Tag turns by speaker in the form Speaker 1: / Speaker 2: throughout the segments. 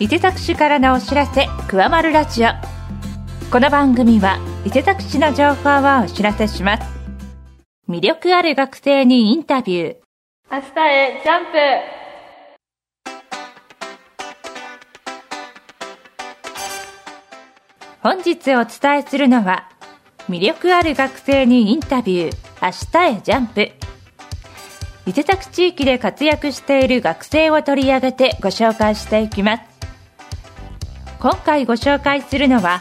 Speaker 1: 伊勢崎市からのお知らせ「くわまるラジオ」この番組は伊勢崎市の情報をお知らせします。魅力ある学生にインタビュー。
Speaker 2: 明日へジャンプ。
Speaker 1: 本日お伝えするのは魅力ある学生にインタビュー。明日へジャンプ。伊勢崎地域で活躍している学生を取り上げてご紹介していきます今回ご紹介するのは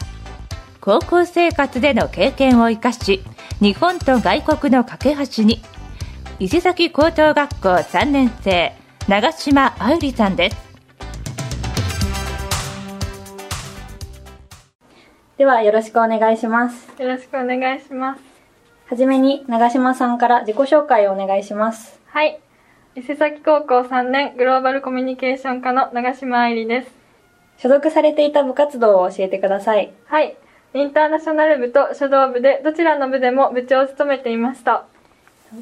Speaker 1: 高校生活での経験を生かし日本と外国の架け橋に伊勢崎高等学校3年生長島あうりさんです
Speaker 3: ではよろしくお願いします。
Speaker 2: よろしくお願いします
Speaker 3: はじめに長島さんから自己紹介をお願いします。
Speaker 2: はい伊勢崎高校3年グローバルコミュニケーション科の長島愛理です
Speaker 3: 所属されていた部活動を教えてください。
Speaker 2: はい。インターナショナル部と書道部でどちらの部でも部長を務めていました。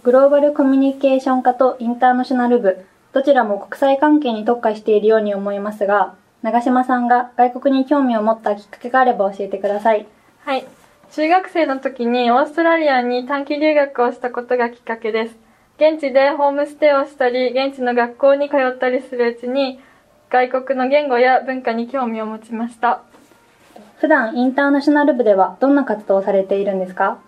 Speaker 3: グローバルコミュニケーション科とインターナショナル部、どちらも国際関係に特化しているように思いますが、長島さんが外国に興味を持ったきっかけがあれば教えてください。
Speaker 2: はい。中学生の時にオーストラリアに短期留学をしたことがきっかけです。現地でホームステイをしたり現地の学校に通ったりするうちに外国の言語や文化に興味を持ちました。
Speaker 3: 普段インターナショナル部ではどんな活動をされているんですか？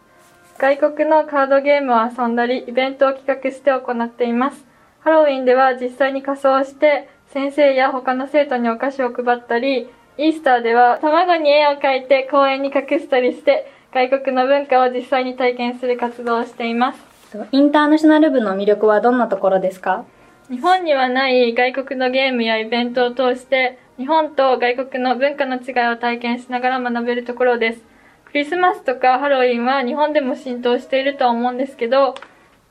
Speaker 2: 外国のカードゲームを遊んだりイベントを企画して行っています。ハロウィンでは実際に仮装して先生や他の生徒にお菓子を配ったりイースターでは卵に絵を描いて公園に隠したりして外国の文化を実際に体験する活動をしています。
Speaker 3: インターナショナル部の魅力はどんなところですか？
Speaker 2: 日本にはない外国のゲームやイベントを通して日本と外国の文化の違いを体験しながら学べるところです。クリスマスとかハロウィンは日本でも浸透しているとは思うんですけど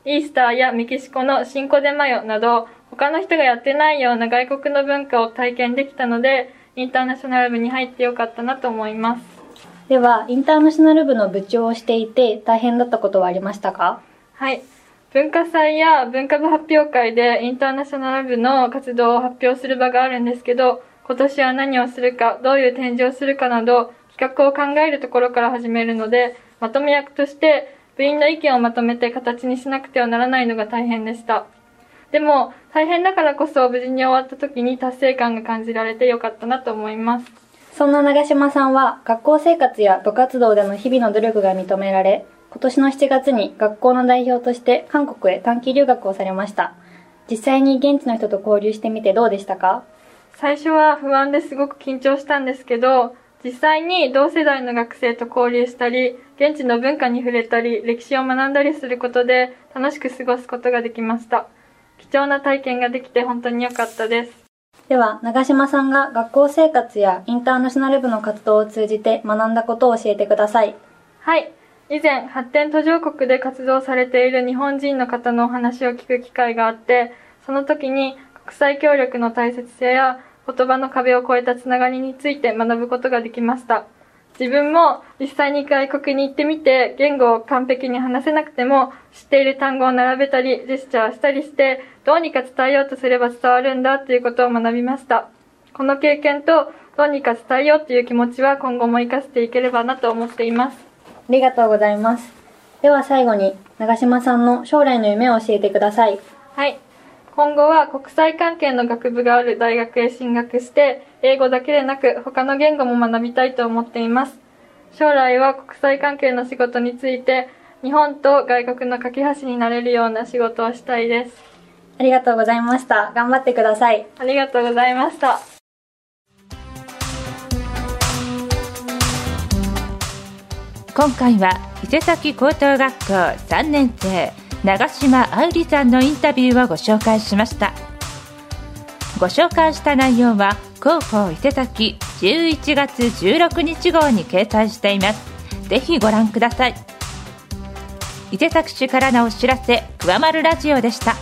Speaker 2: イースターやメキシコのシンコデマヨなど他の人がやってないような外国の文化を体験できたのでインターナショナル部に入ってよかったなと思います。
Speaker 3: では、インターナショナル部の部長をしていて大変だったことはありましたか？
Speaker 2: はい。文化祭や文化部発表会でインターナショナル部の活動を発表する場があるんですけど、今年は何をするか、どういう展示をするかなど、企画を考えるところから始めるので、まとめ役として部員の意見をまとめて形にしなくてはならないのが大変でした。でも、大変だからこそ無事に終わった時に達成感が感じられてよかったなと思います。
Speaker 3: そんな長島さんは学校生活や部活動での日々の努力が認められ、今年の7月に学校の代表として韓国へ短期留学をされました。実際に現地の人と交流してみてどうでしたか？
Speaker 2: 最初は不安ですごく緊張したんですけど、実際に同世代の学生と交流したり、現地の文化に触れたり、歴史を学んだりすることで楽しく過ごすことができました。貴重な体験ができて本当に良かったです。
Speaker 3: では、長島さんが学校生活やインターナショナル部の活動を通じて学んだことを教えてください。
Speaker 2: はい。以前、発展途上国で活動されている日本人の方のお話を聞く機会があって、その時に国際協力の大切さや言葉の壁を越えたつながりについて学ぶことができました。自分も実際に外国に行ってみて言語を完璧に話せなくても知っている単語を並べたりジェスチャーしたりしてどうにか伝えようとすれば伝わるんだということを学びました。この経験とどうにか伝えようという気持ちは今後も活かしていければなと思っています。
Speaker 3: ありがとうございます。では最後に、長島さんの将来の夢を教えてください。
Speaker 2: はい。今後は国際関係の学部がある大学へ進学して、英語だけでなく他の言語も学びたいと思っています。将来は国際関係の仕事について、日本と外国の架け橋になれるような仕事をしたいです。
Speaker 3: ありがとうございました。頑張ってください。
Speaker 2: ありがとうございました。
Speaker 1: 今回は伊勢崎高等学校3年生長島あうりさんのインタビューをご紹介しました。ご紹介した内容は広報伊勢崎11月16日号に掲載しています。ぜひご覧ください。伊勢崎市からのお知らせ「くわまるラジオ」でした。